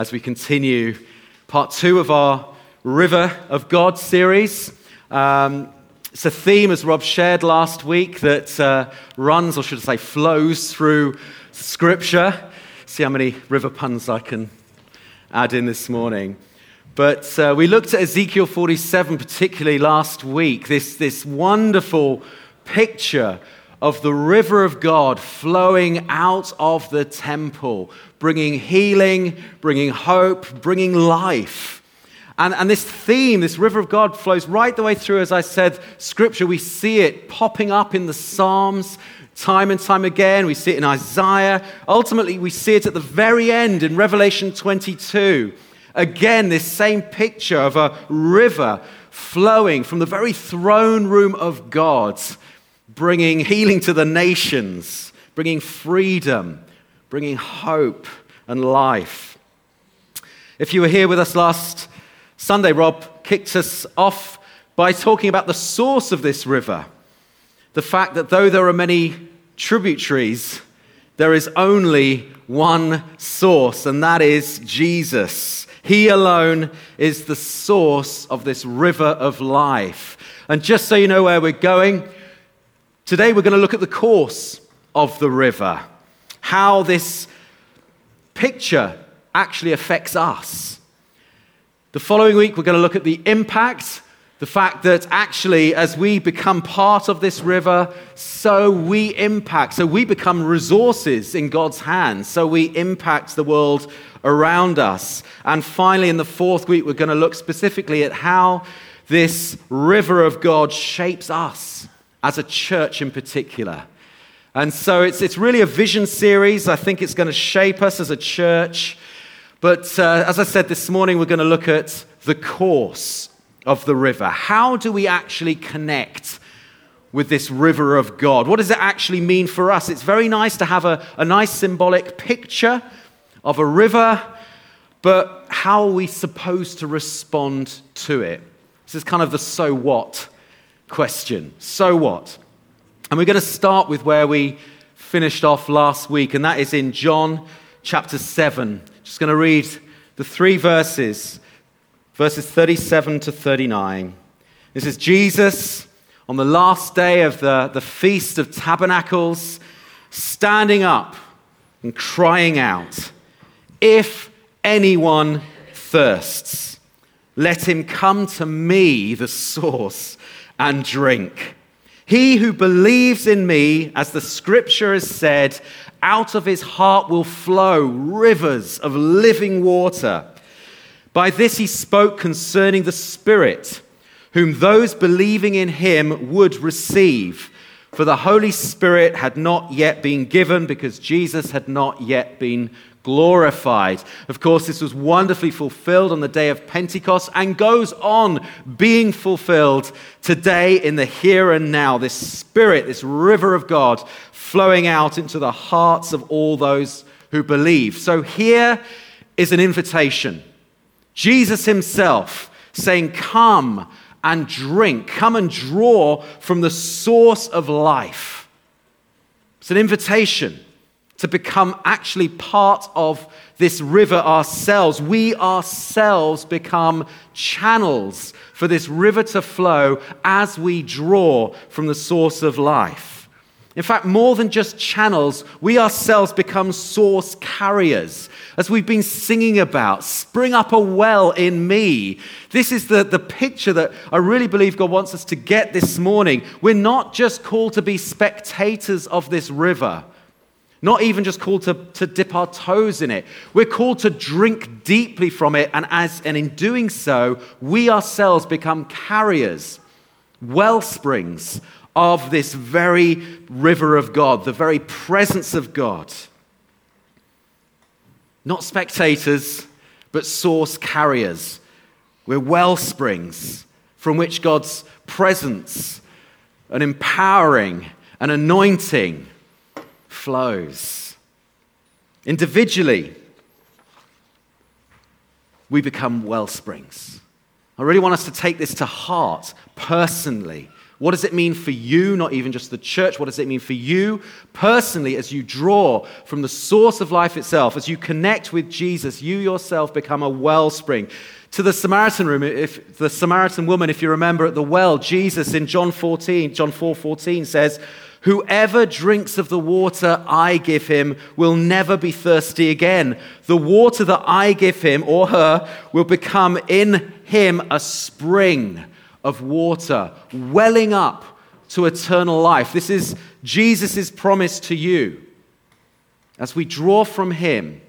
as we continue part two of our River of God series. Um, it's a theme, as Rob shared last week, that uh, runs, or should I say, flows through Scripture. See how many river puns I can add in this morning. But uh, we looked at Ezekiel 47 particularly last week, this, this wonderful picture of the river of God flowing out of the temple, bringing healing, bringing hope, bringing life. And, and this theme, this river of God, flows right the way through, as I said, Scripture. We see it popping up in the Psalms time and time again. We see it in Isaiah. Ultimately, we see it at the very end in Revelation 22. Again, this same picture of a river flowing from the very throne room of God, bringing healing to the nations, bringing freedom, bringing hope and life. If you were here with us last Sunday, Rob kicked us off by talking about the source of this river. The fact that though there are many tributaries, there is only one source, and that is Jesus. He alone is the source of this river of life. And just so you know where we're going, today we're going to look at the course of the river, how this picture actually affects us. The following week, we're going to look at the impact the fact that actually, as we become part of this river, so we impact, so we become resources in God's hands, so we impact the world around us. And finally, in the fourth week, we're going to look specifically at how this river of God shapes us as a church in particular. And so it's, it's really a vision series. I think it's going to shape us as a church. But uh, as I said this morning, we're going to look at the course of the river. How do we actually connect with this river of God? What does it actually mean for us? It's very nice to have a, a nice symbolic picture of a river, but how are we supposed to respond to it? This is kind of the so what question. So what? And we're going to start with where we finished off last week, and that is in John chapter 7. Just going to read the three verses verses 37 to 39. This is Jesus on the last day of the, the Feast of Tabernacles, standing up and crying out, If anyone thirsts, let him come to me, the source, and drink. He who believes in me, as the scripture has said, out of his heart will flow rivers of living water. By this he spoke concerning the Spirit, whom those believing in him would receive. For the Holy Spirit had not yet been given because Jesus had not yet been glorified. Of course, this was wonderfully fulfilled on the day of Pentecost and goes on being fulfilled today in the here and now. This Spirit, this river of God, flowing out into the hearts of all those who believe. So here is an invitation Jesus himself saying, Come and drink, come and draw from the source of life. It's an invitation to become actually part of this river ourselves. We ourselves become channels for this river to flow as we draw from the source of life. In fact, more than just channels, we ourselves become source carriers. As we've been singing about, spring up a well in me. This is the, the picture that I really believe God wants us to get this morning. We're not just called to be spectators of this river, not even just called to, to dip our toes in it. We're called to drink deeply from it, and, as, and in doing so, we ourselves become carriers, well springs of this very river of God, the very presence of God. Not spectators, but source carriers. We're well springs from which God's presence, an empowering, an anointing flows. Individually, we become well springs. I really want us to take this to heart personally What does it mean for you, not even just the church? What does it mean for you personally as you draw from the source of life itself? As you connect with Jesus, you yourself become a wellspring. To the Samaritan room, if the Samaritan woman, if you remember at the well, Jesus in John 14, John 4 14 says, Whoever drinks of the water I give him will never be thirsty again. The water that I give him or her will become in him a spring of water welling up to eternal life. This is Jesus' promise to you. As we draw from him,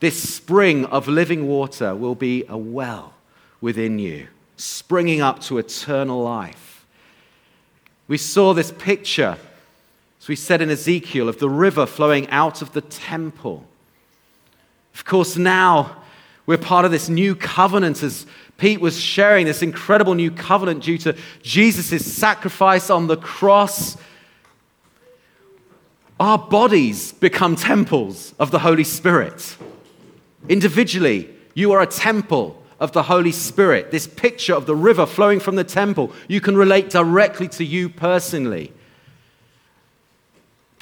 this spring of living water will be a well within you, springing up to eternal life. We saw this picture, as we said in Ezekiel, of the river flowing out of the temple. Of course, now we're part of this new covenant as Pete was sharing this incredible new covenant due to Jesus' sacrifice on the cross. Our bodies become temples of the Holy Spirit. Individually, you are a temple of the Holy Spirit. This picture of the river flowing from the temple, you can relate directly to you personally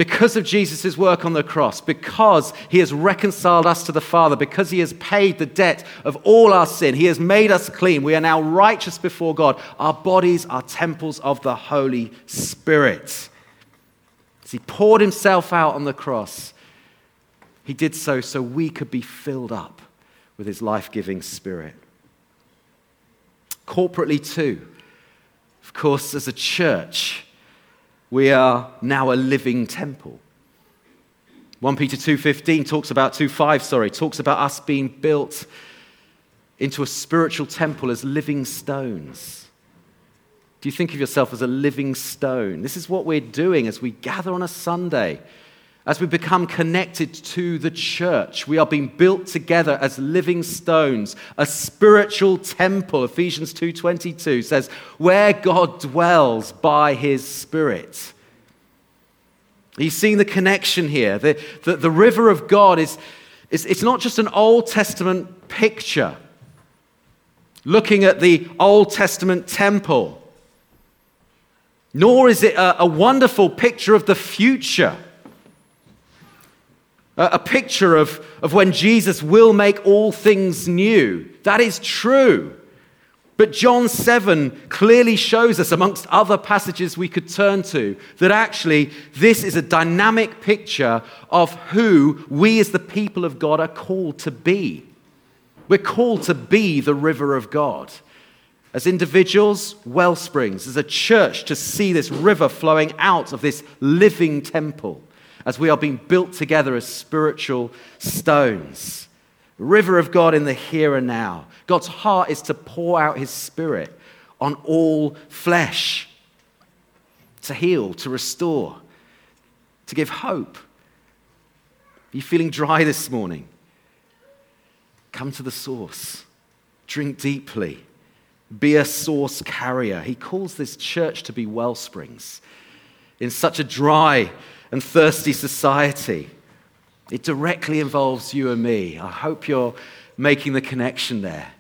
because of Jesus' work on the cross, because he has reconciled us to the Father, because he has paid the debt of all our sin, he has made us clean. We are now righteous before God. Our bodies are temples of the Holy Spirit. As he poured himself out on the cross, he did so so we could be filled up with his life giving spirit. Corporately, too, of course, as a church, we are now a living temple. 1 Peter 2:15 talks about 2:5 sorry talks about us being built into a spiritual temple as living stones. Do you think of yourself as a living stone? This is what we're doing as we gather on a Sunday as we become connected to the church, we are being built together as living stones, a spiritual temple. Ephesians 2:22 says, "Where God dwells by his spirit." You seeing the connection here? The, the, the river of God is, is it's not just an Old Testament picture, looking at the Old Testament temple, nor is it a, a wonderful picture of the future a picture of, of when Jesus will make all things new. That is true. But John 7 clearly shows us, amongst other passages we could turn to, that actually this is a dynamic picture of who we as the people of God are called to be. We're called to be the river of God. As individuals, well springs. As a church, to see this river flowing out of this living temple as we are being built together as spiritual stones. River of God in the here and now. God's heart is to pour out his spirit on all flesh, to heal, to restore, to give hope. Are you feeling dry this morning? Come to the source. Drink deeply. Be a source carrier. He calls this church to be well springs in such a dry and thirsty society. It directly involves you and me. I hope you're making the connection there.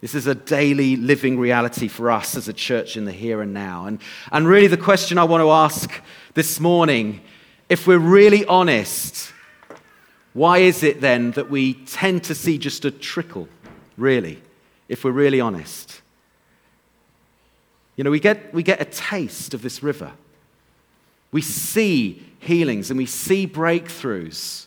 This is a daily living reality for us as a church in the here and now. And, and really, the question I want to ask this morning if we're really honest, why is it then that we tend to see just a trickle, really, if we're really honest? You know, we get, we get a taste of this river. We see healings and we see breakthroughs.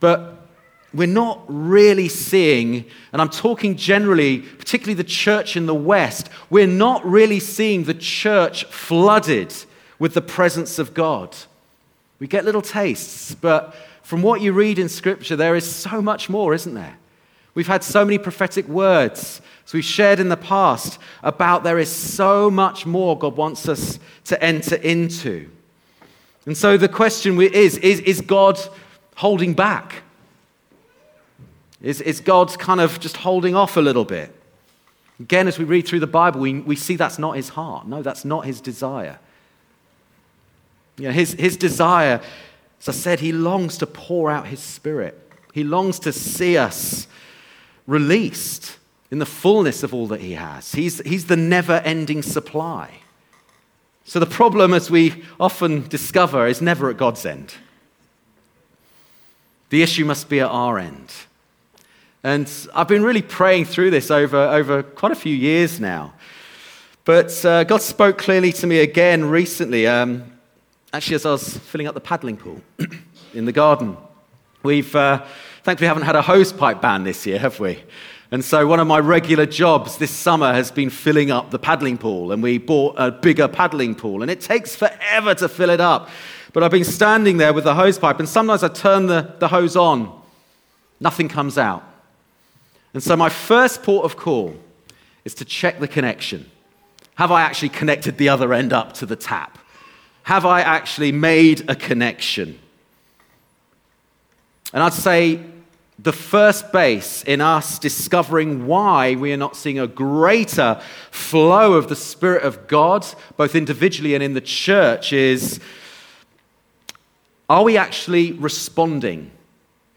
But we're not really seeing, and I'm talking generally, particularly the church in the West, we're not really seeing the church flooded with the presence of God. We get little tastes, but from what you read in Scripture, there is so much more, isn't there? We've had so many prophetic words, as we've shared in the past, about there is so much more God wants us to enter into. And so the question is is, is God holding back? Is, is God kind of just holding off a little bit? Again, as we read through the Bible, we, we see that's not his heart. No, that's not his desire. You know, his, his desire, as I said, he longs to pour out his spirit. He longs to see us released. in the fullness of all that He has. He's, he's the never ending supply. So the problem, as we often discover, is never at God's end. The issue must be at our end. And I've been really praying through this over, over quite a few years now. But uh, God spoke clearly to me again recently, um, actually, as I was filling up the paddling pool in the garden. We've, uh, thankfully, we haven't had a hose pipe ban this year, have we? And so, one of my regular jobs this summer has been filling up the paddling pool. And we bought a bigger paddling pool, and it takes forever to fill it up. But I've been standing there with the hose pipe, and sometimes I turn the, the hose on, nothing comes out. And so, my first port of call is to check the connection. Have I actually connected the other end up to the tap? Have I actually made a connection? And I'd say the first base in us discovering why we are not seeing a greater flow of the Spirit of God, both individually and in the church, is are we actually responding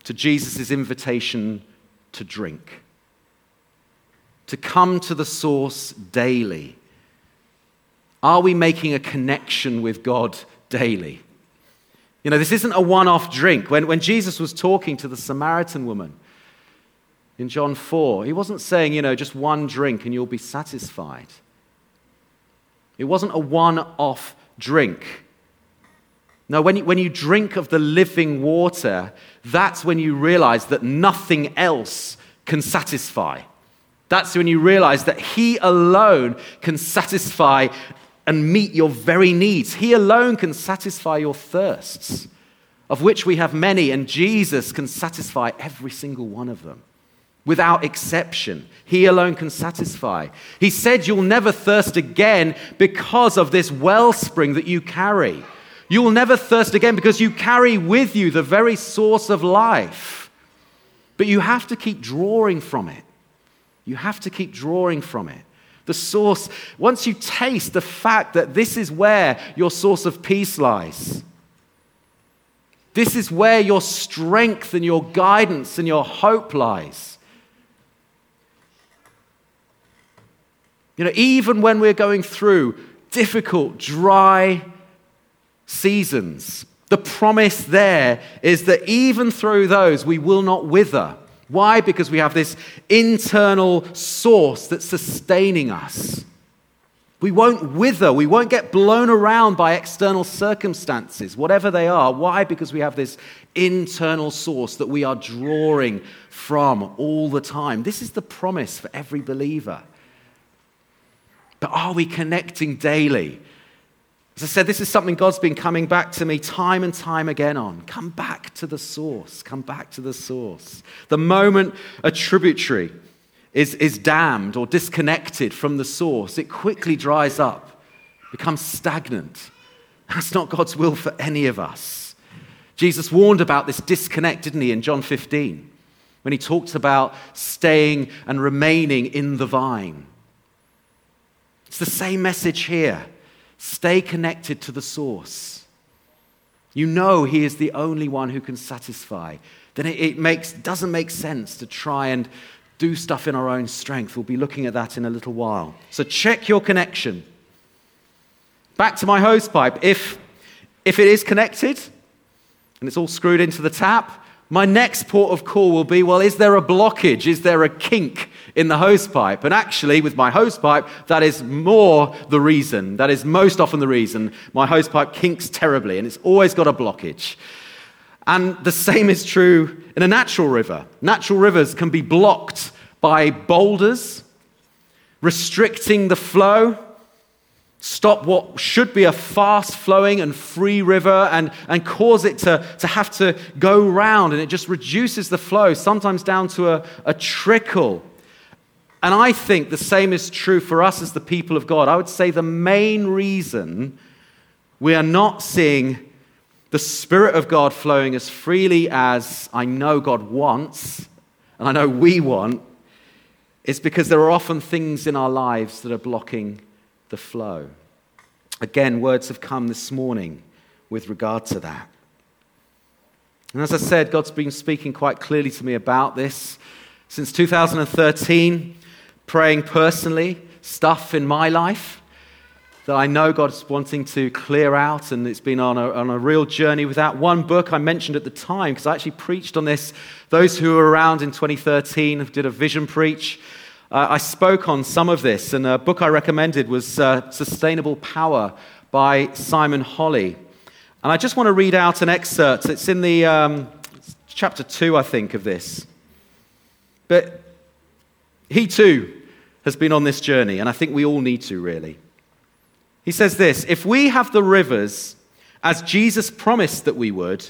to Jesus' invitation to drink? To come to the source daily? Are we making a connection with God daily? You know, this isn't a one off drink. When, when Jesus was talking to the Samaritan woman in John 4, he wasn't saying, you know, just one drink and you'll be satisfied. It wasn't a one off drink. No, when you, when you drink of the living water, that's when you realize that nothing else can satisfy. That's when you realize that He alone can satisfy and meet your very needs. He alone can satisfy your thirsts, of which we have many, and Jesus can satisfy every single one of them without exception. He alone can satisfy. He said, You'll never thirst again because of this wellspring that you carry. You will never thirst again because you carry with you the very source of life. But you have to keep drawing from it. You have to keep drawing from it the source, once you taste the fact that this is where your source of peace lies, this is where your strength and your guidance and your hope lies. You know, even when we're going through difficult, dry seasons, the promise there is that even through those, we will not wither. Why? Because we have this internal source that's sustaining us. We won't wither. We won't get blown around by external circumstances, whatever they are. Why? Because we have this internal source that we are drawing from all the time. This is the promise for every believer. But are we connecting daily? As I said, this is something God's been coming back to me time and time again on. Come back to the source. Come back to the source. The moment a tributary is, is dammed or disconnected from the source, it quickly dries up, becomes stagnant. That's not God's will for any of us. Jesus warned about this disconnect, didn't he, in John 15, when he talked about staying and remaining in the vine. It's the same message here. Stay connected to the source. You know He is the only one who can satisfy. Then it, it makes, doesn't make sense to try and do stuff in our own strength. We'll be looking at that in a little while. So check your connection. Back to my hose pipe. If, if it is connected and it's all screwed into the tap, my next port of call will be well, is there a blockage? Is there a kink? In the hose pipe. And actually, with my hose pipe, that is more the reason. That is most often the reason my hose pipe kinks terribly, and it's always got a blockage. And the same is true in a natural river. Natural rivers can be blocked by boulders, restricting the flow, stop what should be a fast flowing and free river and, and cause it to, to have to go round. And it just reduces the flow, sometimes down to a, a trickle and I think the same is true for us as the people of God. I would say the main reason we are not seeing the Spirit of God flowing as freely as I know God wants, and I know we want, is because there are often things in our lives that are blocking the flow. Again, words have come this morning with regard to that. And as I said, God's been speaking quite clearly to me about this. Since 2013, praying personally stuff in my life that I know God's wanting to clear out, and it's been on a, on a real journey with that. One book I mentioned at the time, because I actually preached on this. Those who were around in 2013 did a vision preach. Uh, I spoke on some of this, and a book I recommended was uh, Sustainable Power by Simon Holley. And I just want to read out an excerpt. It's in the um, chapter 2, I think, of this. But he too has been on this journey, and I think we all need to, really. He says this If we have the rivers as Jesus promised that we would,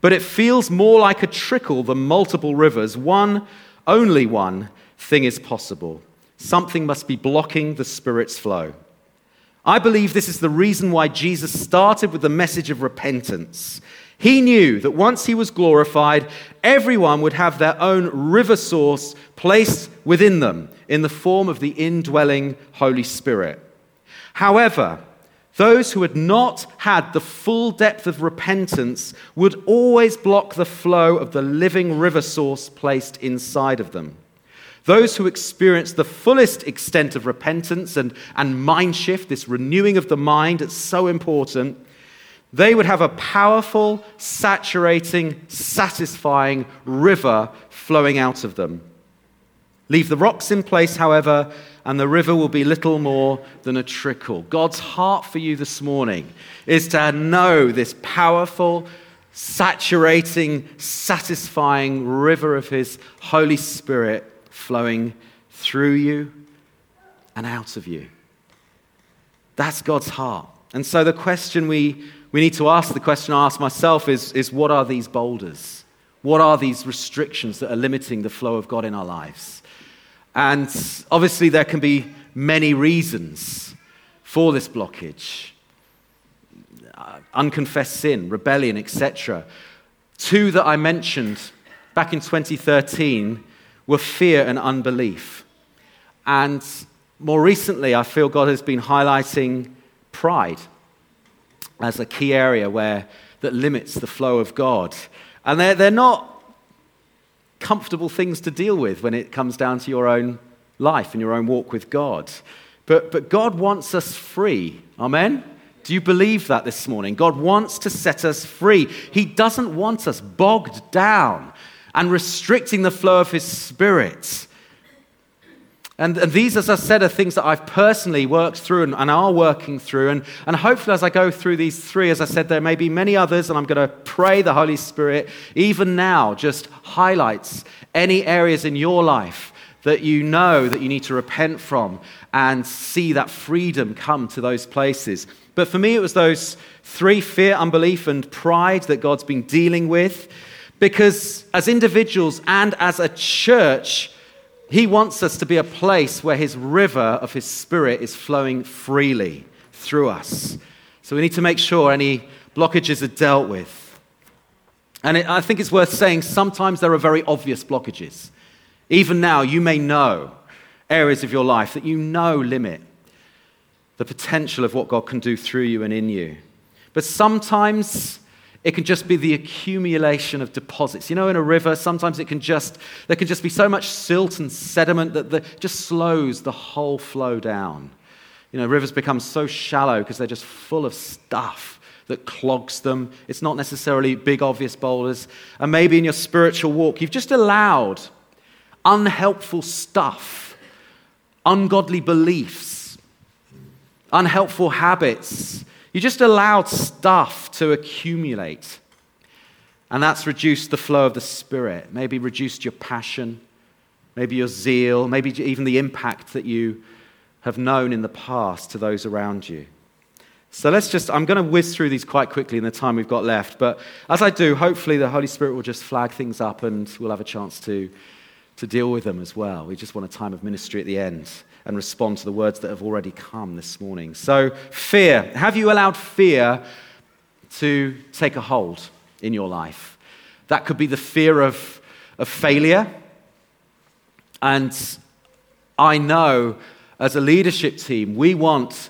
but it feels more like a trickle than multiple rivers, one, only one thing is possible. Something must be blocking the Spirit's flow. I believe this is the reason why Jesus started with the message of repentance. He knew that once he was glorified, everyone would have their own river source placed within them in the form of the indwelling Holy Spirit. However, those who had not had the full depth of repentance would always block the flow of the living river source placed inside of them. Those who experience the fullest extent of repentance and, and mind shift, this renewing of the mind, it's so important, they would have a powerful, saturating, satisfying river flowing out of them. Leave the rocks in place, however, and the river will be little more than a trickle. God's heart for you this morning is to know this powerful, saturating, satisfying river of His Holy Spirit flowing through you and out of you. That's God's heart. And so the question we, we need to ask, the question I ask myself is, is what are these boulders? What are these restrictions that are limiting the flow of God in our lives? And obviously, there can be many reasons for this blockage uh, unconfessed sin, rebellion, etc. Two that I mentioned back in 2013 were fear and unbelief. And more recently, I feel God has been highlighting pride as a key area where, that limits the flow of God. And they're, they're not comfortable things to deal with when it comes down to your own life and your own walk with God. But, but God wants us free. Amen? Do you believe that this morning? God wants to set us free. He doesn't want us bogged down and restricting the flow of His Spirit. And, and, these, as I said, are things that I've personally worked through and, and, are working through. And, and hopefully, as I go through these three, as I said, there may be many others, and I'm going to pray the Holy Spirit, even now, just highlights any areas in your life that you know that you need to repent from and see that freedom come to those places. But for me, it was those three fear, unbelief, and pride that God's been dealing with. Because as individuals and as a church, he wants us to be a place where His river of His Spirit is flowing freely through us. So we need to make sure any blockages are dealt with. And it, I think it's worth saying sometimes there are very obvious blockages. Even now, you may know areas of your life that you know limit the potential of what God can do through you and in you. But sometimes it can just be the accumulation of deposits. You know, in a river, sometimes it can just, there can just be so much silt and sediment that the, just slows the whole flow down. You know, rivers become so shallow because they're just full of stuff that clogs them. It's not necessarily big, obvious boulders. And maybe in your spiritual walk, you've just allowed unhelpful stuff, ungodly beliefs, unhelpful habits, you just allowed stuff to accumulate. And that's reduced the flow of the Spirit, maybe reduced your passion, maybe your zeal, maybe even the impact that you have known in the past to those around you. So let's just, I'm going to whiz through these quite quickly in the time we've got left. But as I do, hopefully the Holy Spirit will just flag things up and we'll have a chance to, to deal with them as well. We just want a time of ministry at the end and respond to the words that have already come this morning. So, fear. Have you allowed fear to take a hold in your life? That could be the fear of, of failure. And I know as a leadership team, we want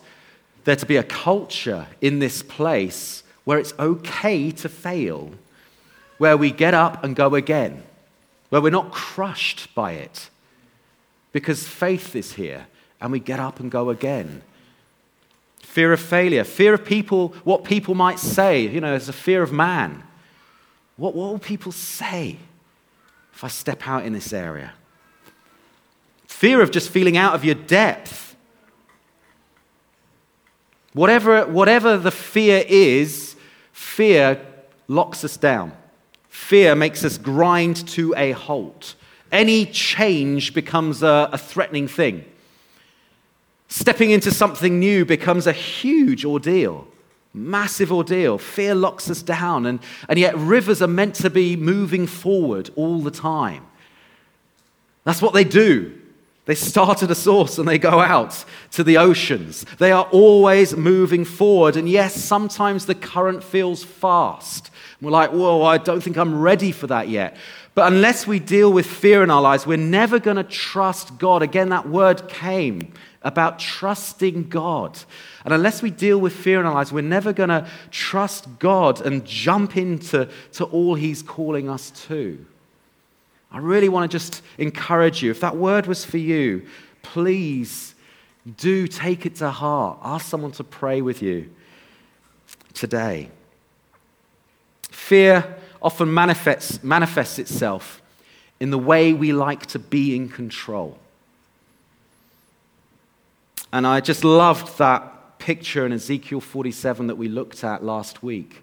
there to be a culture in this place where it's okay to fail, where we get up and go again, where we're not crushed by it because faith is here and we get up and go again. Fear of failure, fear of people, what people might say. You know, there's a fear of man. What, what will people say if I step out in this area? Fear of just feeling out of your depth. Whatever, whatever the fear is, fear locks us down. Fear makes us grind to a halt. Any change becomes a, a threatening thing. Stepping into something new becomes a huge ordeal, massive ordeal. Fear locks us down, and, and yet rivers are meant to be moving forward all the time. That's what they do. They start at a source and they go out to the oceans. They are always moving forward. And yes, sometimes the current feels fast. We're like, whoa, I don't think I'm ready for that yet. But unless we deal with fear in our lives, we're never going to trust God. Again, that word came about trusting God. And unless we deal with fear in our lives, we're never going to trust God and jump into to all He's calling us to. I really want to just encourage you. If that word was for you, please do take it to heart. Ask someone to pray with you today. Fear often manifests, manifests itself in the way we like to be in control. And I just loved that picture in Ezekiel 47 that we looked at last week.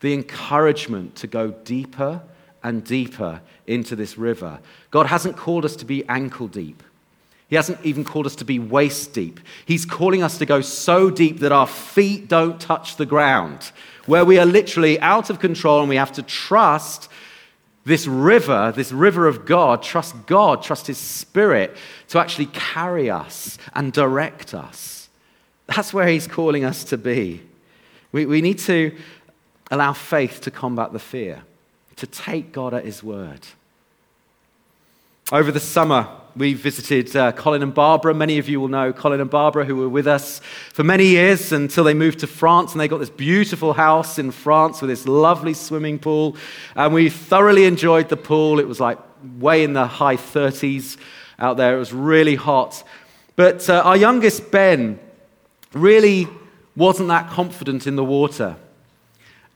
The encouragement to go deeper and deeper into this river. God hasn't called us to be ankle deep. He hasn't even called us to be waist deep. He's calling us to go so deep that our feet don't touch the ground, where we are literally out of control and we have to trust this river, this river of God, trust God, trust His Spirit to actually carry us and direct us. That's where He's calling us to be. We, we need to allow faith to combat the fear, to take God at His word. Over the summer, we visited uh, Colin and Barbara. Many of you will know Colin and Barbara, who were with us for many years until they moved to France. And they got this beautiful house in France with this lovely swimming pool. And we thoroughly enjoyed the pool. It was like way in the high 30s out there. It was really hot. But uh, our youngest, Ben, really wasn't that confident in the water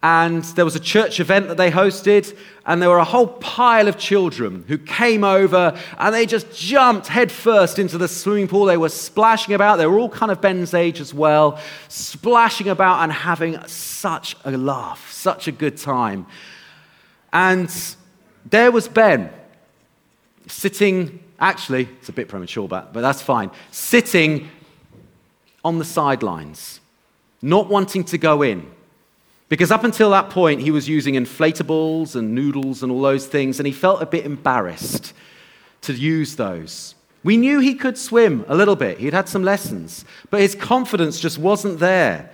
and there was a church event that they hosted, and there were a whole pile of children who came over and they just jumped headfirst into the swimming pool. They were splashing about. They were all kind of Ben's age as well, splashing about and having such a laugh, such a good time. And there was Ben sitting, actually, it's a bit premature, but, but that's fine, sitting on the sidelines, not wanting to go in because up until that point, he was using inflatables and noodles and all those things, and he felt a bit embarrassed to use those. We knew he could swim a little bit, he'd had some lessons, but his confidence just wasn't there.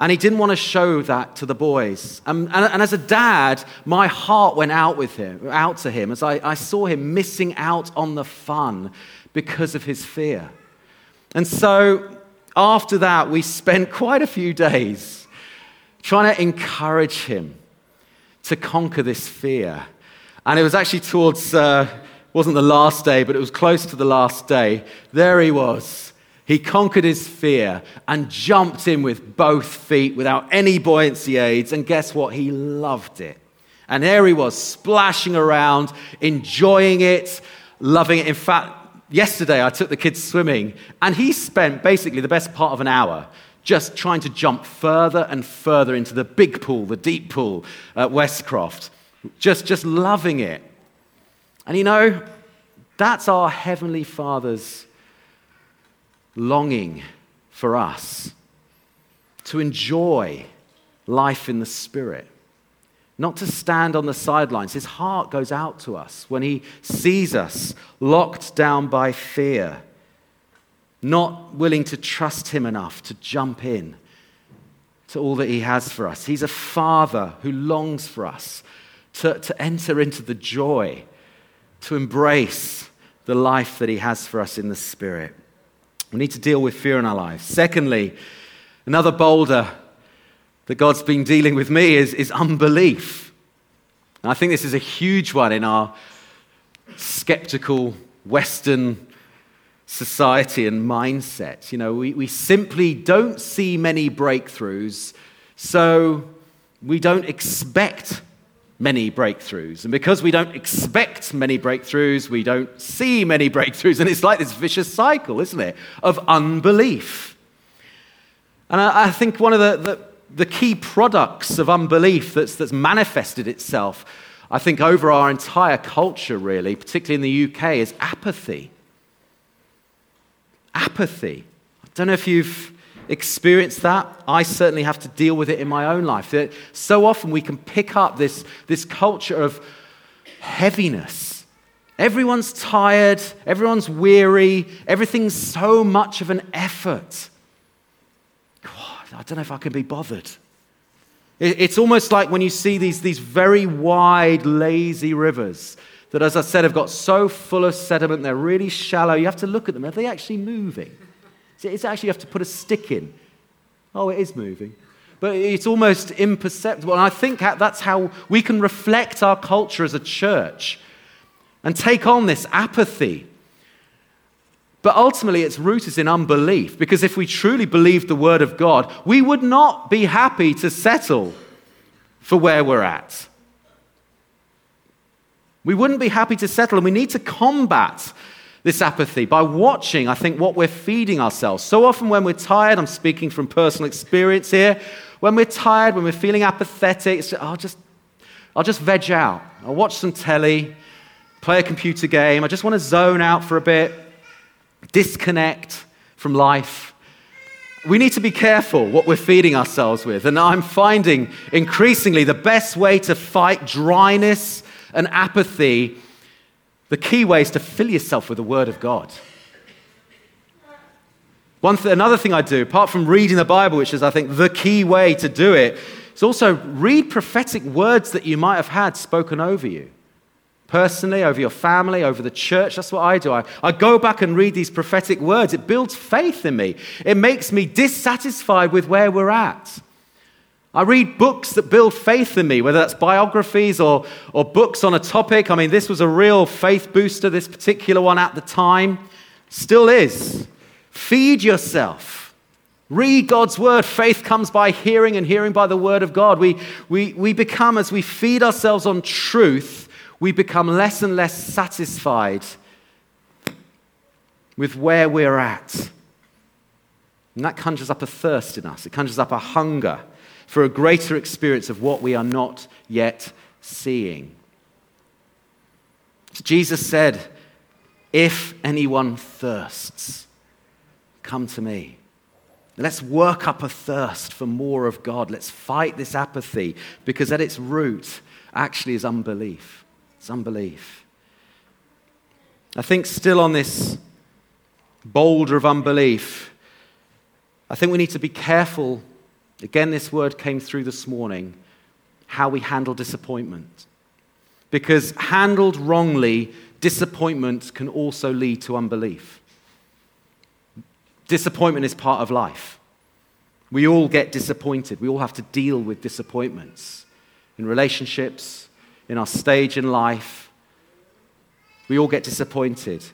And he didn't want to show that to the boys. And, and, and, as a dad, my heart went out with him, out to him as I, I saw him missing out on the fun because of his fear. And so after that, we spent quite a few days trying to encourage him to conquer this fear. And it was actually towards, uh, wasn't the last day, but it was close to the last day. There he was. He conquered his fear and jumped in with both feet without any buoyancy aids. And guess what? He loved it. And there he was, splashing around, enjoying it, loving it. In fact, yesterday I took the kids swimming, and he spent basically the best part of an hour just trying to jump further and further into the big pool, the deep pool at Westcroft, just, just loving it. And you know, that's our Heavenly Father's longing for us to enjoy life in the Spirit, not to stand on the sidelines. His heart goes out to us when He sees us locked down by fear not willing to trust Him enough to jump in to all that He has for us. He's a Father who longs for us to, to enter into the joy, to embrace the life that He has for us in the Spirit. We need to deal with fear in our lives. Secondly, another boulder that God's been dealing with me is, is unbelief. And I think this is a huge one in our skeptical Western society and mindset. You know, we, we simply don't see many breakthroughs, so we don't expect many breakthroughs. And because we don't expect many breakthroughs, we don't see many breakthroughs. And it's like this vicious cycle, isn't it, of unbelief. And I, I think one of the, the, the, key products of unbelief that's, that's manifested itself, I think, over our entire culture, really, particularly in the UK, is apathy. Apathy. I don't know if you've experienced that. I certainly have to deal with it in my own life. That so often we can pick up this, this culture of heaviness. Everyone's tired, everyone's weary, everything's so much of an effort. God, I don't know if I can be bothered. It's almost like when you see these, these very wide, lazy rivers that, as I said, have got so full of sediment, they're really shallow. You have to look at them. Are they actually moving? It's actually you have to put a stick in. Oh, it is moving. But it's almost imperceptible. And I think that's how we can reflect our culture as a church and take on this apathy. But ultimately, its root is in unbelief. Because if we truly believed the word of God, we would not be happy to settle for where we're at. We wouldn't be happy to settle, and we need to combat this apathy by watching, I think, what we're feeding ourselves. So often, when we're tired, I'm speaking from personal experience here, when we're tired, when we're feeling apathetic, just, oh, I'll, just, I'll just veg out. I'll watch some telly, play a computer game. I just want to zone out for a bit, disconnect from life. We need to be careful what we're feeding ourselves with. And I'm finding increasingly the best way to fight dryness and apathy the key way is to fill yourself with the Word of God. One th- another thing I do, apart from reading the Bible, which is, I think, the key way to do it, is also read prophetic words that you might have had spoken over you. Personally, over your family, over the church. That's what I do. I, I go back and read these prophetic words. It builds faith in me, it makes me dissatisfied with where we're at. I read books that build faith in me, whether that's biographies or, or books on a topic. I mean, this was a real faith booster, this particular one at the time. Still is. Feed yourself. Read God's word. Faith comes by hearing, and hearing by the word of God. We, we, we become, as we feed ourselves on truth, we become less and less satisfied with where we're at. And that conjures up a thirst in us, it conjures up a hunger for a greater experience of what we are not yet seeing. Jesus said, If anyone thirsts, come to me. Let's work up a thirst for more of God. Let's fight this apathy because at its root actually is unbelief. It's unbelief. I think, still on this boulder of unbelief, I think we need to be careful Again, this word came through this morning how we handle disappointment. Because handled wrongly, disappointment can also lead to unbelief. Disappointment is part of life. We all get disappointed. We all have to deal with disappointments in relationships, in our stage in life. We all get disappointed.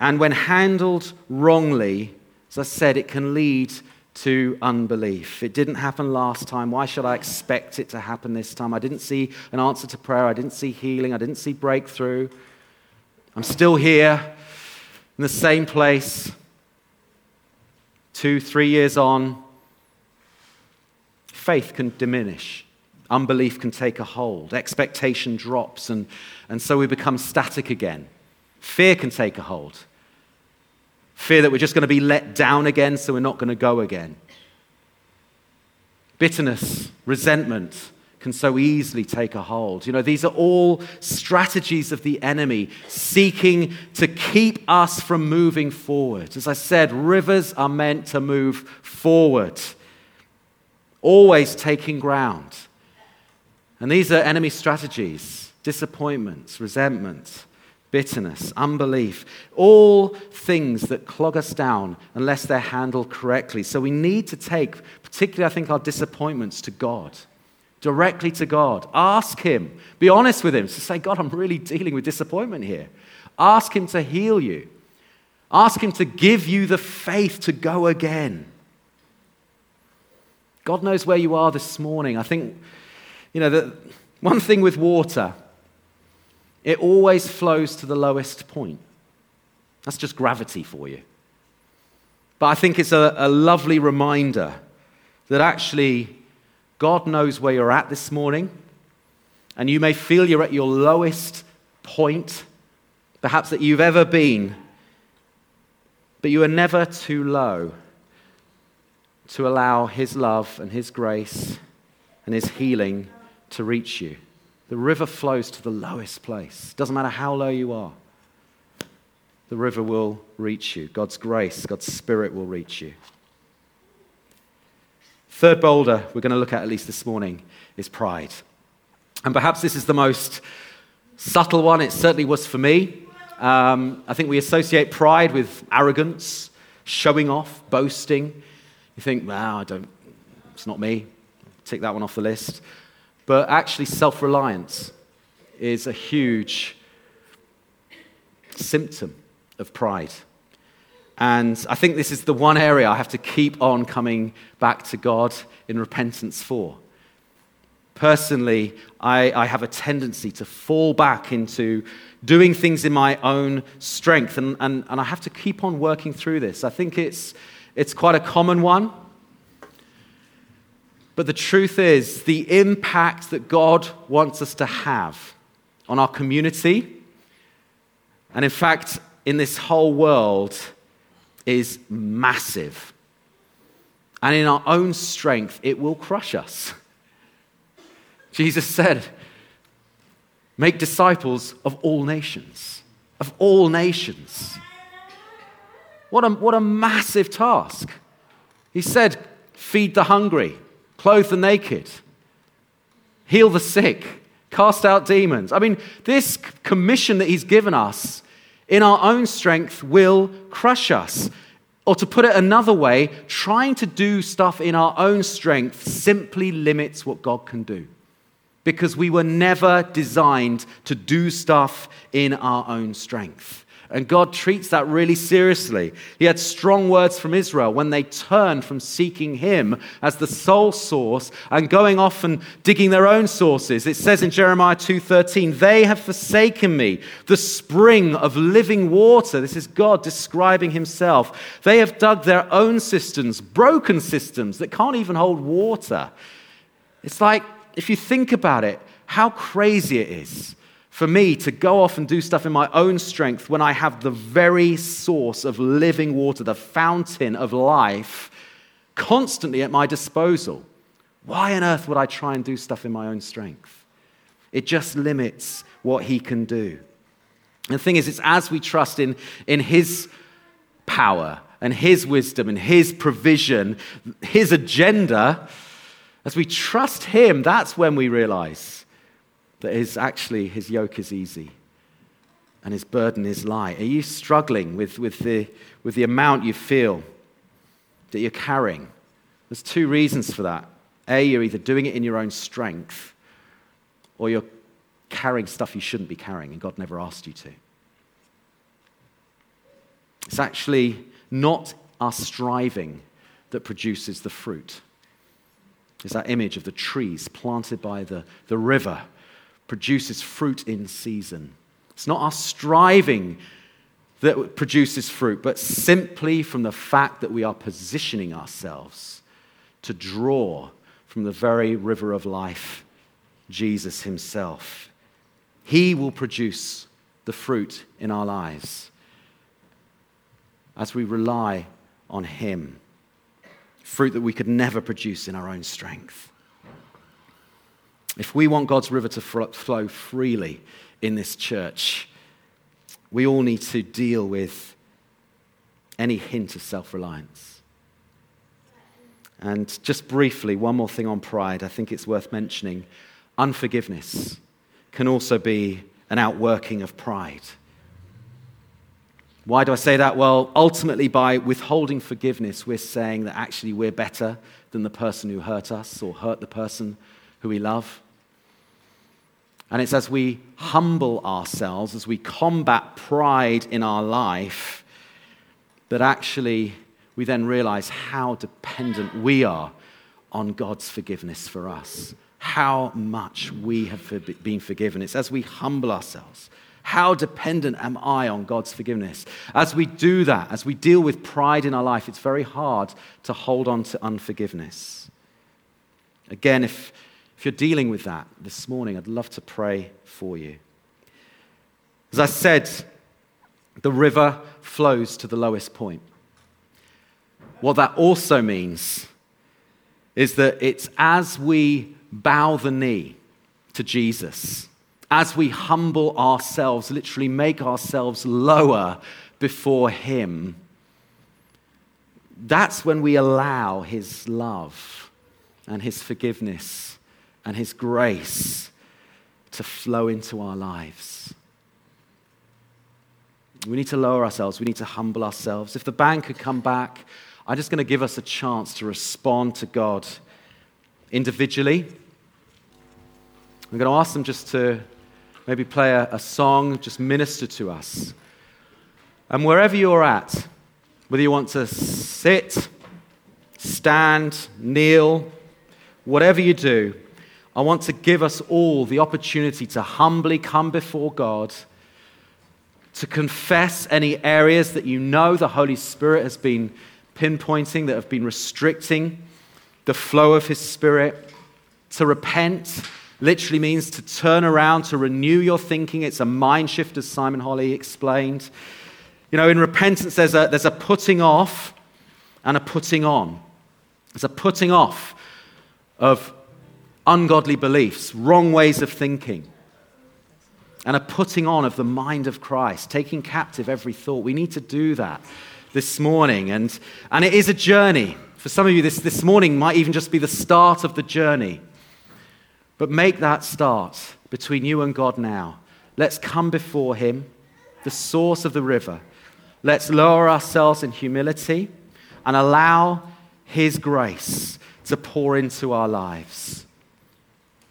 And when handled wrongly, as I said, it can lead to unbelief. It didn't happen last time. Why should I expect it to happen this time? I didn't see an answer to prayer. I didn't see healing. I didn't see breakthrough. I'm still here in the same place, two, three years on. Faith can diminish. Unbelief can take a hold. Expectation drops, and, and so we become static again. Fear can take a hold. Fear that we're just going to be let down again, so we're not going to go again. Bitterness, resentment can so easily take a hold. You know, these are all strategies of the enemy seeking to keep us from moving forward. As I said, rivers are meant to move forward, always taking ground. And these are enemy strategies disappointments, resentment, bitterness, unbelief, all things that clog us down unless they're handled correctly. So we need to take, particularly, I think, our disappointments to God, directly to God. Ask Him, be honest with Him. So say, God, I'm really dealing with disappointment here. Ask Him to heal you. Ask Him to give you the faith to go again. God knows where you are this morning. I think, you know, the one thing with water, it always flows to the lowest point. That's just gravity for you. But I think it's a, a lovely reminder that actually God knows where you're at this morning. And you may feel you're at your lowest point, perhaps that you've ever been. But you are never too low to allow His love and His grace and His healing to reach you. The river flows to the lowest place. Doesn't matter how low you are, the river will reach you. God's grace, God's Spirit will reach you. Third boulder we're going to look at, at least this morning, is pride. And perhaps this is the most subtle one. It certainly was for me. Um, I think we associate pride with arrogance, showing off, boasting. You think, wow, I don't, it's not me. Take that one off the list. But actually, self reliance is a huge symptom of pride. And I think this is the one area I have to keep on coming back to God in repentance for. Personally, I, I, have a tendency to fall back into doing things in my own strength, and, and, and I have to keep on working through this. I think it's, it's quite a common one. But the truth is, the impact that God wants us to have on our community, and in fact, in this whole world, is massive. And in our own strength, it will crush us. Jesus said, Make disciples of all nations. Of all nations. What a, what a massive task. He said, Feed the hungry, clothe the naked, heal the sick, cast out demons. I mean, this commission that he's given us in our own strength will crush us. Or to put it another way, trying to do stuff in our own strength simply limits what God can do. Because we were never designed to do stuff in our own strength. And God treats that really seriously. He had strong words from Israel when they turned from seeking Him as the sole source and going off and digging their own sources. It says in Jeremiah 2:13, "They have forsaken me, the spring of living water." This is God describing Himself. They have dug their own cisterns, broken cisterns that can't even hold water. It's like if you think about it, how crazy it is for me to go off and do stuff in my own strength when I have the very source of living water, the fountain of life, constantly at my disposal. Why on earth would I try and do stuff in my own strength? It just limits what he can do. And the thing is, it's as we trust in, in his power and his wisdom and his provision, his agenda, as we trust him, that's when we realize that is actually his yoke is easy and his burden is light? Are you struggling with, with, the, with the amount you feel that you're carrying? There's two reasons for that. A, you're either doing it in your own strength or you're carrying stuff you shouldn't be carrying and God never asked you to. It's actually not our striving that produces the fruit. It's that image of the trees planted by the, the river produces fruit in season. It's not our striving that produces fruit, but simply from the fact that we are positioning ourselves to draw from the very river of life, Jesus Himself. He will produce the fruit in our lives as we rely on Him. Fruit that we could never produce in our own strength. If we want God's river to flow freely in this church, we all need to deal with any hint of self reliance. And just briefly, one more thing on pride, I think it's worth mentioning. Unforgiveness can also be an outworking of pride. Why do I say that? Well, ultimately, by withholding forgiveness, we're saying that actually we're better than the person who hurt us or hurt the person who we love. And it's as we humble ourselves, as we combat pride in our life, that actually we then realize how dependent we are on God's forgiveness for us, how much we have been forgiven. It's as we humble ourselves. How dependent am I on God's forgiveness? As we do that, as we deal with pride in our life, it's very hard to hold on to unforgiveness. Again, if, if you're dealing with that this morning, I'd love to pray for you. As I said, the river flows to the lowest point. What that also means is that it's as we bow the knee to Jesus, as we humble ourselves, literally make ourselves lower before Him, that's when we allow His love and His forgiveness and His grace to flow into our lives. We need to lower ourselves. We need to humble ourselves. If the band could come back, I'm just going to give us a chance to respond to God individually. I'm going to ask them just to maybe play a, a song, just minister to us. And wherever you're at, whether you want to sit, stand, kneel, whatever you do, I want to give us all the opportunity to humbly come before God, to confess any areas that you know the Holy Spirit has been pinpointing, that have been restricting the flow of His Spirit. To repent literally means to turn around, to renew your thinking. It's a mind shift, as Simon Holley explained. You know, in repentance, there's a, there's a putting off and a putting on. There's a putting off of ungodly beliefs, wrong ways of thinking, and a putting on of the mind of Christ, taking captive every thought. We need to do that this morning. And, and it is a journey. For some of you, this, this morning might even just be the start of the journey. But make that start between you and God now. Let's come before Him, the source of the river. Let's lower ourselves in humility and allow His grace to pour into our lives.